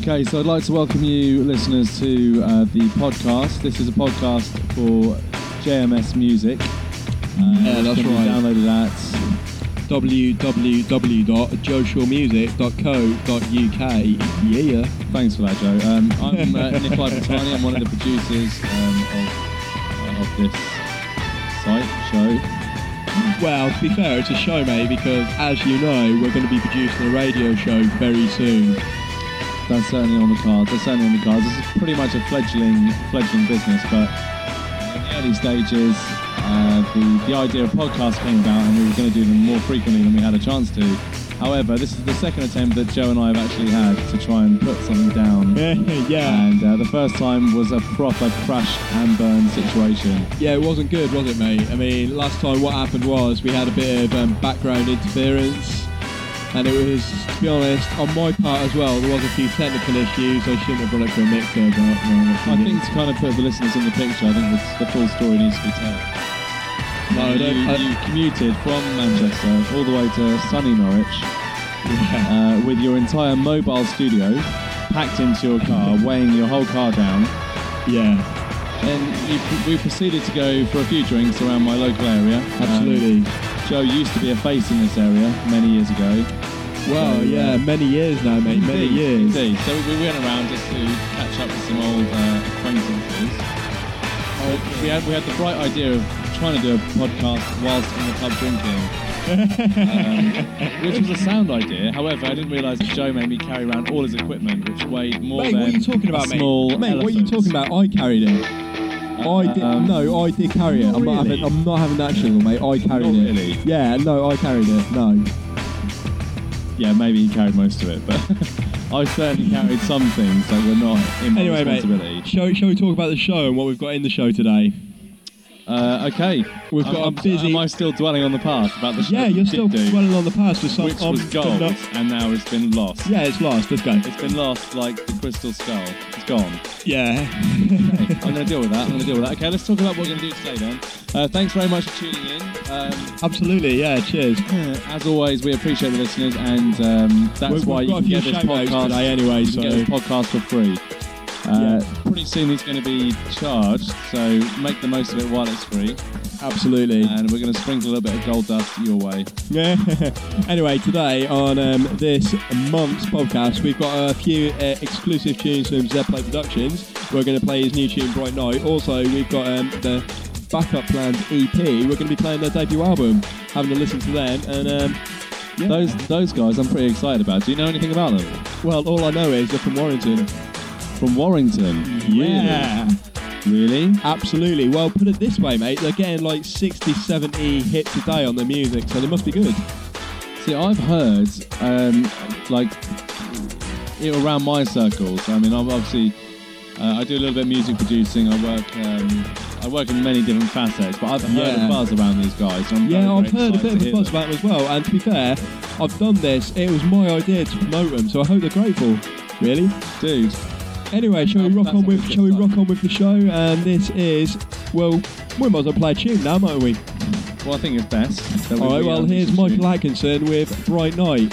Okay, so I'd like to welcome you, listeners, to uh, the podcast. This is a podcast for JMS Music. Uh, Yeah, that's right. Downloaded at www.joshawmusic.co.uk. Yeah. Thanks for that, Joe. Um, I'm uh, Nikolai Patani. I'm one of the producers um, of, uh, of this site, show. Well, to be fair, it's a show, mate, because as you know, we're going to be producing a radio show very soon. That's certainly on the cards. That's certainly on the cards. This is pretty much a fledgling, fledgling business, but in the early stages, uh, the, the idea of podcasts came about and we were going to do them more frequently than we had a chance to. However, this is the second attempt that Joe and I have actually had to try and put something down. yeah. And uh, the first time was a proper crash and burn situation. Yeah, it wasn't good, was it, mate? I mean, last time what happened was we had a bit of um, background interference, and it was, to be honest, on my part as well, there was a few technical issues. I shouldn't have brought it for a mixer, but well, I think to kind of put the listeners in the picture, I think the full story needs to be told. No, you, I- you commuted from Manchester all the way to sunny Norwich uh, with your entire mobile studio packed into your car, weighing your whole car down. yeah, And you, we proceeded to go for a few drinks around my local area. Um, absolutely. Joe used to be a face in this area many years ago. Well, yeah, many years now, mate. Many Indeed, years. Indeed. So we went around just to catch up with some old uh, acquaintances. Uh, we had we had the bright idea of trying to do a podcast whilst in the pub drinking, um, which was a sound idea. However, I didn't realise that Joe made me carry around all his equipment, which weighed more Mate, than what are you talking a about, mate? small Mate, what are you talking about? I carried it. I did. Um, no, I did carry it. I'm not having. I'm not having that shit, mate. I carried Not it. really? Yeah, no, I carried it. No. Yeah, maybe he carried most of it, but I certainly carried some things that were not in my Anyway, responsibility. mate. Shall, shall we talk about the show and what we've got in the show today? Uh, okay, We've got a I'm- busy- Am I still dwelling on the past about the show Yeah, we you're did still do? dwelling on the past with some. which was gold, and now it's been lost. Yeah, it's lost. Let's go. It's been lost like the crystal skull. It's gone. Yeah. I'm going to deal with that. I'm going to deal with that. Okay, let's talk about what we're going to do today then. Uh, thanks very much for tuning in. Um, Absolutely. Yeah. Cheers. as always, we appreciate the listeners, and um, that's We've- why we've you got a can get this podcast today anyway, You can get so- this podcast for free. Uh, Pretty soon it's going to be charged, so make the most of it while it's free. Absolutely. And we're going to sprinkle a little bit of gold dust your way. Yeah. anyway, today on um, this month's podcast, we've got a few uh, exclusive tunes from Zeppelin Productions. We're going to play his new tune, Bright Night. Also, we've got um, the Backup Plans EP. We're going to be playing their debut album, having a listen to them. And um, yeah. Those those guys, I'm pretty excited about. Do you know anything about them? well, all I know is they're from Warrington. From Warrington. Yeah. Really? Really? Absolutely. Well, put it this way, mate. They're getting like 60, 70 hits a day on their music, so they must be good. See, I've heard, um, like, it around my circles. I mean, I'm obviously, uh, I do a little bit of music producing. I work, um, I work in many different facets, but I've heard Yeah. a buzz around these guys. I'm Yeah, I've heard a bit of a buzz them. about them as well. And to be fair, I've done this. It was my idea to promote them, so I hope they're grateful. Really? Dude, Anyway, shall we rock that's on with? Shall we rock on with the show? And this is well, we might as well play a tune now, mightn't we? well, I think it's best. All right. Well, here's Michael Atkinson with "Bright Night."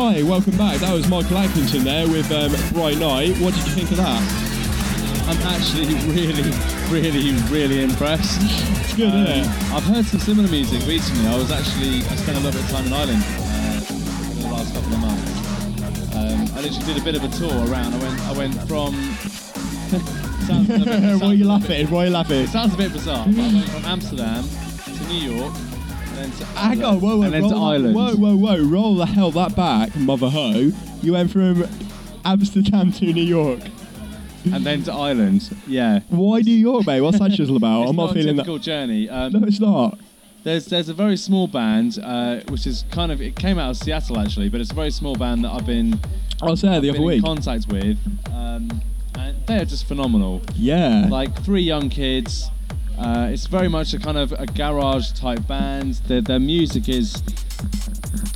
Hi, welcome back. That was Michael Atkinson there with um, Bright Night. What did you think of that? I'm actually really, really, really impressed. It's good, Um, isn't it? I've heard some similar music recently. I was actually I spent a little bit of time in Ireland uh, for the last couple of months. Um, I literally did a bit of a tour around. I went I went from. sounds a bit- Why are you laughing? bit- Why are you laughing? It sounds a bit bizarre. But I went from Amsterdam to New York, then to Hang on, whoa, whoa, and then roll to Ireland. Whoa, whoa, whoa, roll the hell that back, mother ho. You went from Amsterdam to New York. and then to Ireland. Yeah. Why New York, mate? What's that chisel about? It's I'm not, not a feeling that. typical journey. Um, No, it's not. There's there's a very small band uh, which is kind of it came out of Seattle actually, but it's a very small band that I've been I was there the been other in week. contact with, um, and they are just phenomenal. Yeah. Like three young kids. Uh, it's very much a kind of a garage type band. Their, their music is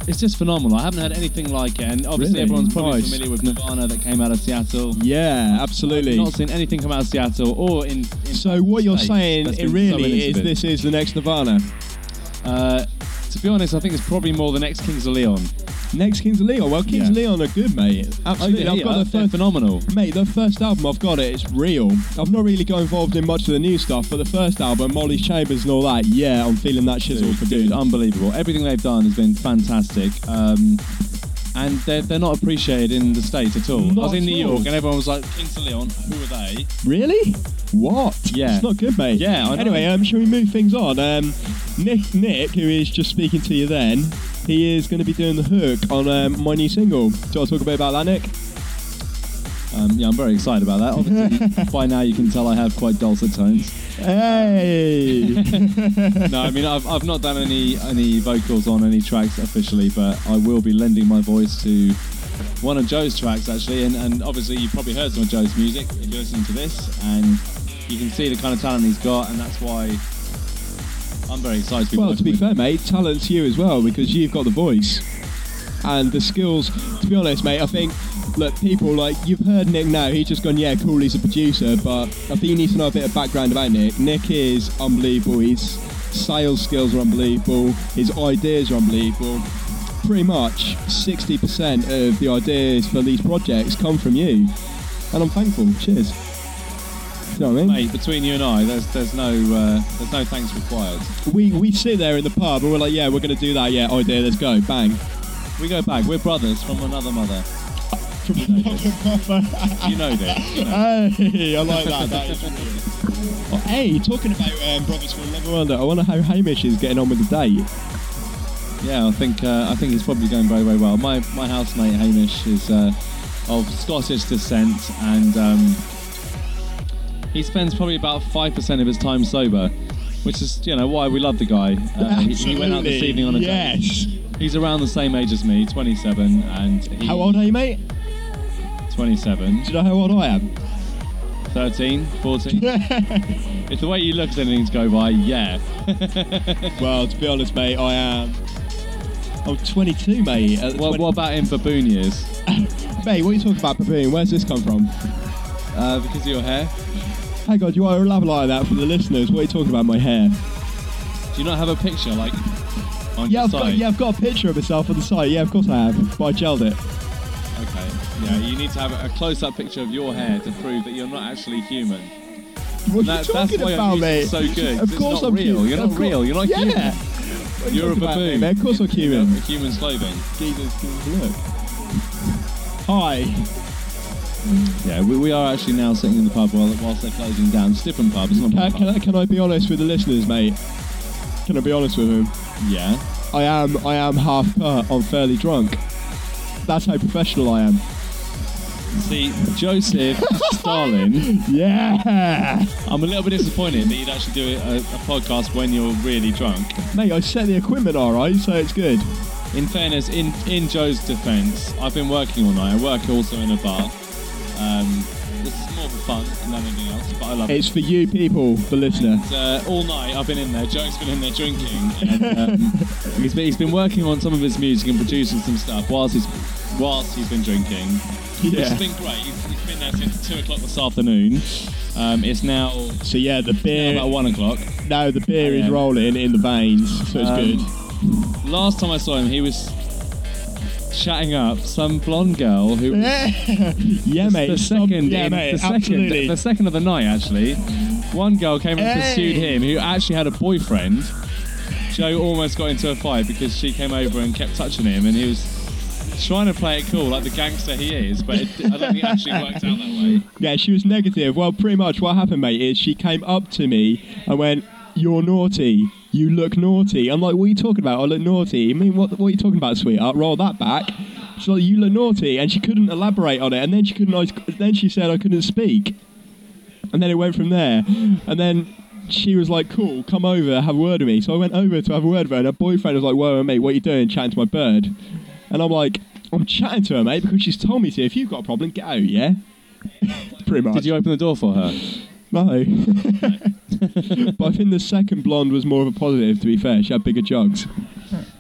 it's just phenomenal. I haven't heard anything like it, and obviously Really? everyone's probably Nice. familiar with Nirvana that came out of Seattle. yeah, absolutely. I've not seen anything come out of Seattle or in. in So what you're States saying that's it been so really is this is the next Nirvana. Uh, to be honest, I think it's probably more the next Kings of Leon. Next Kings of Leon. Well, Kings of Yeah. Leon are good, mate. Absolutely. I've got the they're first, phenomenal. mate. The first album I've got it. It's real. I've not really got involved in much of the new stuff, but the first album, Molly Chambers and all that. Yeah, I'm feeling that shit's all for Dude, good. unbelievable. Everything they've done has been fantastic. Um, and they're, they're not appreciated in the States at all. I was in at New all. York and everyone was like, Kings of Leon, who are they? Really? What? Yeah. It's not good, mate. Yeah, I know. Anyway, um, shall we move things on? Um, Nick, Nick, who is just speaking to you then, he is going to be doing the hook on um, my new single. Do you want to talk a bit about that, Nick? Um, yeah, I'm very excited about that. Obviously, by now you can tell I have quite dulcet tones. Hey! No, I mean, I've, I've not done any, any vocals on any tracks officially, but I will be lending my voice to one of Joe's tracks actually. And, and obviously, you've probably heard some of Joe's music if you're listening to this, and you can see the kind of talent he's got, and that's why I'm very excited to be well, to be fair, him. mate, talent's you as well because you've got the voice and the skills. To be honest, mate, I think look, people like you've heard Nick now. He's just gone, yeah, cool. He's a producer, but I think you need to know a bit of background about Nick. Nick is unbelievable. His sales skills are unbelievable. His ideas are unbelievable. Pretty much 60% of the ideas for these projects come from you, and I'm thankful. Cheers. You know what I mean? Mate, between you and I, there's there's no uh, there's no thanks required. We we sit there in the pub and we're like, yeah, we're gonna do that. Yeah, idea. Let's go. Bang. We go back. We're brothers from another mother. You know this. You know this. you know. Hey, I like that. That is real. Oh, hey, talking about um, brothers from another wonder, I wonder how Hamish is getting on with the date. Yeah, I think uh, I think he's probably going very very well. My my housemate Hamish is uh, of Scottish descent, and um, he spends probably about five percent of his time sober, which is you know why we love the guy. Uh, he, he went out this Absolutely. evening on a Yes. date. He's around the same age as me, 27, and he, How old are you, mate? 27, Do you know how old I am? 13, 14. if the way you look at anything to go by, yeah. well, to be honest, mate, I am. I'm 22, mate. At What, 20 what about in baboon years? Mate, what are you talking about, baboon? Where's this come from? Uh, because of your hair? Hang on, do you want to elaborate that for the listeners? What are you talking about, my hair? Do you not have a picture like on Yeah, your I've side? got, yeah, I've got a picture of myself on the site. Yeah, of course I have. But I gelled it. Okay. Yeah, you need to have a close-up picture of your hair to prove that you're not actually human. What That- are you talking that's why your about, mate? so good, Of course I'm real. human. You're not real. You're not yeah. human. What are you You're a about, baboon. mate? Of course I'm human. A human's clothing. Jesus, look. Hi. Yeah, we, we are actually now sitting in the pub while, whilst they're closing down. It's a different pub. It's not a pub. can, I, can I be honest with the listeners, mate? Can I be honest with them? Yeah. I am I am half. I'm fairly drunk. That's how professional I am. See, Joseph Starlin, Yeah, I'm a little bit disappointed that you'd actually do a, a podcast when you're really drunk. mate. I set the equipment all right, so it's good. In fairness, in, in Joe's defence, I've been working all night. I work also in a bar. Um, this is more for fun than anything else, but I love it. It's for you people, the listener. uh, all night I've been in there. Joe's been in there drinking. And, um, he's, been, he's been working on some of his music and producing some stuff whilst he's whilst he's been drinking. Which Yeah. has been great. He's, he's been there since two o'clock this afternoon. Um, it's now So yeah, the beer. about one o'clock. No, the beer is rolling in the veins, so it's Um, good. Last time I saw him, he was chatting up some blonde girl who. yeah, mate. the second, yeah, in- mate. the second, absolutely. the second of the night actually. One girl came and Hey. pursued him, who actually had a boyfriend. Joe almost got into a fight because she came over and kept touching him, and he was trying to play it cool, like the gangster he is. But it, I don't think it actually worked out that way. Yeah, she was negative. Well, pretty much what happened, mate, is she came up to me and went, "You're naughty. You look naughty." I'm like, "What are you talking about? I look naughty. I mean, what, what are you talking about, sweetheart? Roll that back." She's like, "You look naughty," and she couldn't elaborate on it. And then she couldn't. Then she said I couldn't speak. And then it went from there. And then she was like, "Cool, come over, have a word with me." So I went over to have a word with her, and her boyfriend was like, "Whoa, mate, what are you doing? Chatting to my bird?" And I'm like, "I'm chatting to her, mate, because she's told me to. If you've got a problem, get out, yeah." Pretty much. Did you open the door for her? No. but I think the second blonde was more of a positive, to be fair. She had bigger jugs.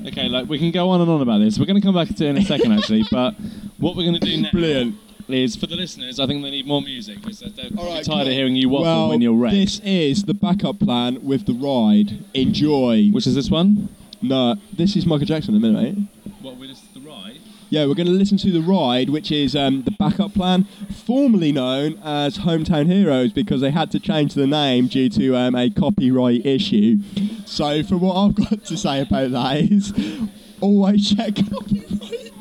Okay, like we can go on and on about this. We're going to come back to it in a second, actually. But what we're going to do now Brilliant. is for the listeners. I think they need more music because they're, they're right, tired of hearing you waffle well, when you're wrecked. this is the backup plan with the ride. Enjoy. Which is this one? No, this is Michael Jackson in a minute, mate. What with this the ride? Yeah, we're going to listen to the ride, which is um, the backup plan, formerly known as Hometown Heroes, because they had to change the name due to um, a copyright issue. So, for what I've got to say about that is, always check copyright.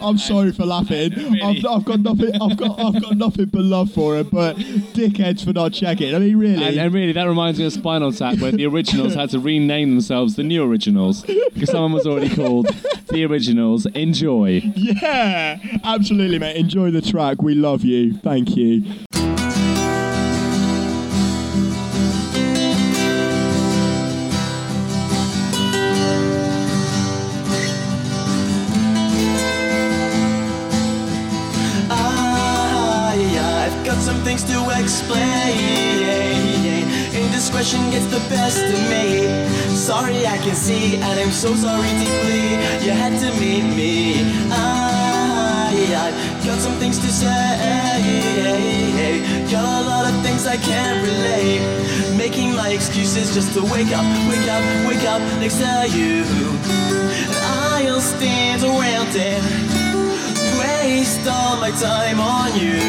I'm sorry for laughing. I've, I've got nothing. I've got. I've got nothing but love for it. But dickheads for not checking. I mean, really. And, and really, that reminds me of Spinal Tap, where the originals had to rename themselves the new originals because someone was already called the originals. Enjoy. yeah, absolutely, mate. Enjoy the track. We love you. Thank you. I, I've got some things to explain. Indiscretion gets the best of me. Sorry, I can see, and I'm so sorry deeply. You had to meet me. I, I've got some things to say. Got a lot of things I can't relate. Making my excuses just to wake up, wake up, wake up next to you. I'll stand around and waste all my time on you.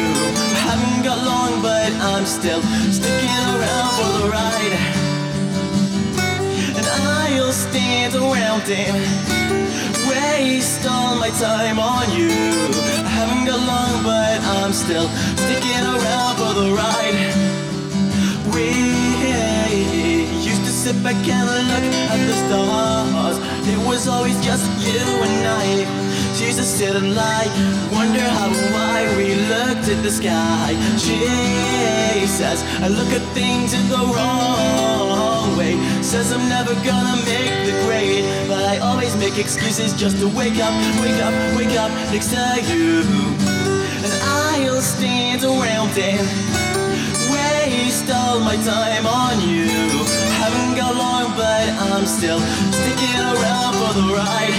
Haven't got long, but I'm still sticking around for the ride. And I'll stand around and waste all my time on you. I Haven't got long, but I'm still sticking around for the ride. We used to sit back and look at the stars. It was always just you and I. She used to sit and lie, wonder how and why we looked at the sky. She says I look at things in the wrong Says I'm never gonna make the grade, but I always make excuses just to wake up, wake up, wake up next to you. And I'll stand around and waste all my time on you. Haven't got long, but I'm still sticking around for the ride.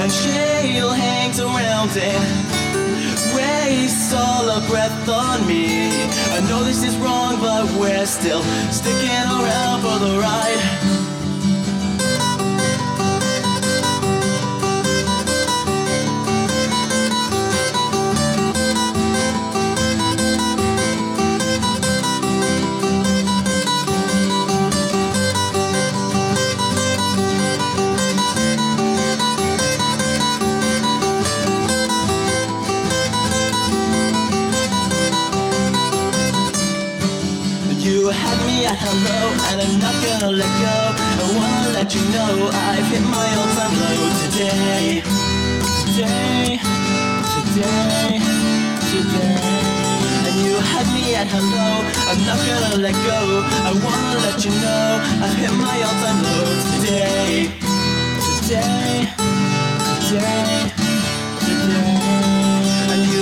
And she'll hang around and wastes all her breath on me. I know this is wrong, but we're still sticking around for the ride. And I'm not gonna let go. I wanna let you know I've hit my all-time low today. Today, today, today. And you had me at hello. I'm not gonna let go. I wanna let you know I've hit my all-time low today, today, today, today.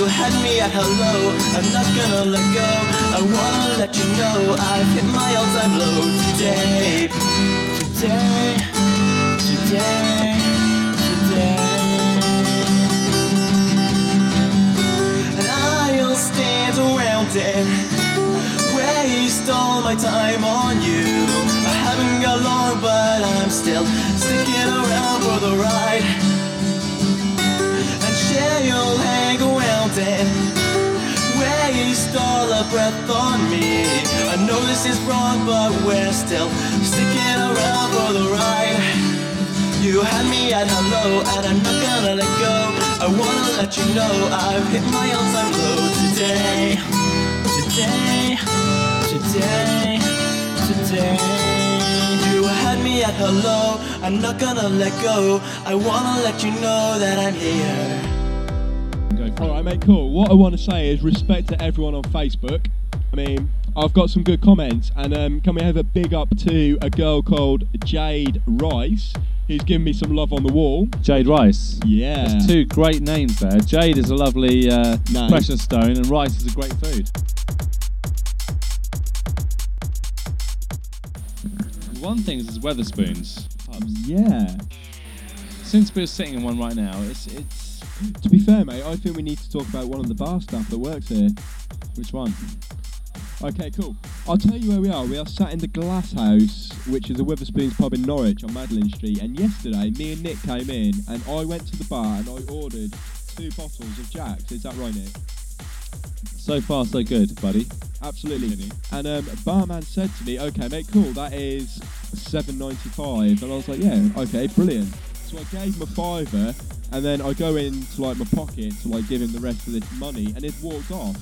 You had me at hello. I'm not gonna let go. I wanna let you know I've hit my all-time low today, today, today, today. And I'll stand around and waste all my time on you. I haven't got long, but I'm still sticking around for the ride. Waste all her breath on me. I know this is wrong, but we're still sticking around for the ride. You had me at hello, and I'm not gonna let go. I wanna let you know I've hit my all-time low today, today, today, today. You had me at hello, I'm not gonna let go. I wanna let you know that I'm here. All right, mate. Cool. What I want to say is respect to everyone on Facebook. I mean, I've got some good comments, and um, can we have a big up to a girl called Jade Rice, who's given me some love on the wall. Jade Rice. Yeah. There's two great names there. Jade is a lovely uh, precious stone, and rice is a great food. One thing is Wetherspoons pubs. Yeah. Since we're sitting in one right now, it's it's To be fair, mate, I think we need to talk about one of the bar staff that works here. which one? Okay, cool. I'll tell you where we are. We are sat in the Glass House, which is a Wetherspoons pub in Norwich on Madeline Street. And yesterday, me and Nick came in, and I went to the bar and I ordered two bottles of Jack's. Is that right, Nick? So far, so good, buddy. Absolutely. And um, barman said to me, "Okay, mate, cool. That is seven ninety five. And I was like, "Yeah, okay, brilliant." So I gave him a fiver, and then I go into like my pocket to like give him the rest of this money, and he'd walked off.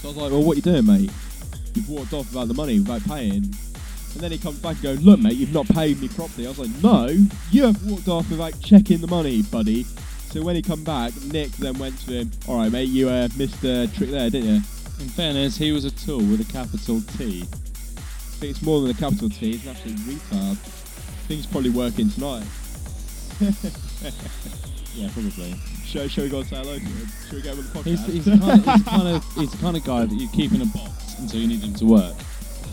So I was like, "Well, what are you doing, mate? You've walked off without the money, without paying." And then he comes back and goes, "Look, mate, you've not paid me properly." I was like, "No, you have walked off without checking the money, buddy." So when he come back, Nick then went to him, "All right, mate, you uh, missed the trick there, didn't you?" In fairness, he was a tool with a capital T. I think it's more than a capital T. It's an absolute retard. I think he's probably working tonight. Yeah, probably. Shall, shall we go and say hello? Shall we him on the podcast? He's, he's, the kind of, he's, kind of, he's the kind of guy that you keep in a box until you need him to work.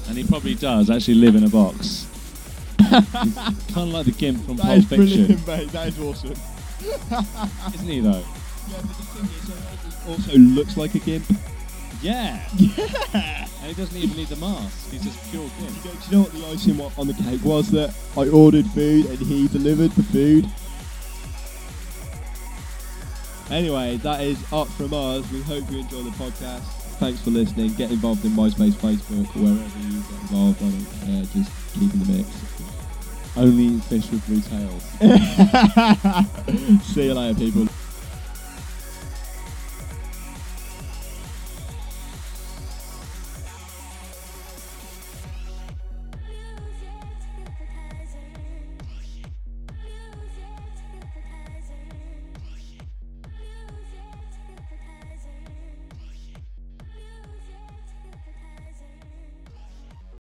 And he probably does actually live in a box. kind of like the Gimp from that Pulp is Fiction. brilliant, mate. That is awesome. Isn't he, though? Yeah, but the thing is, he also looks like a gimp. Yeah. Yeah. And he doesn't even need the mask. He's just pure know, do you know what the icing on the cake was? That I ordered food and he delivered the food. Anyway, that is up from us. We hope you enjoy the podcast. Thanks for listening. Get involved in MySpace, Facebook, wherever you get involved. I don't care. Just keep in the mix. Only fish with blue tails. See you later, people.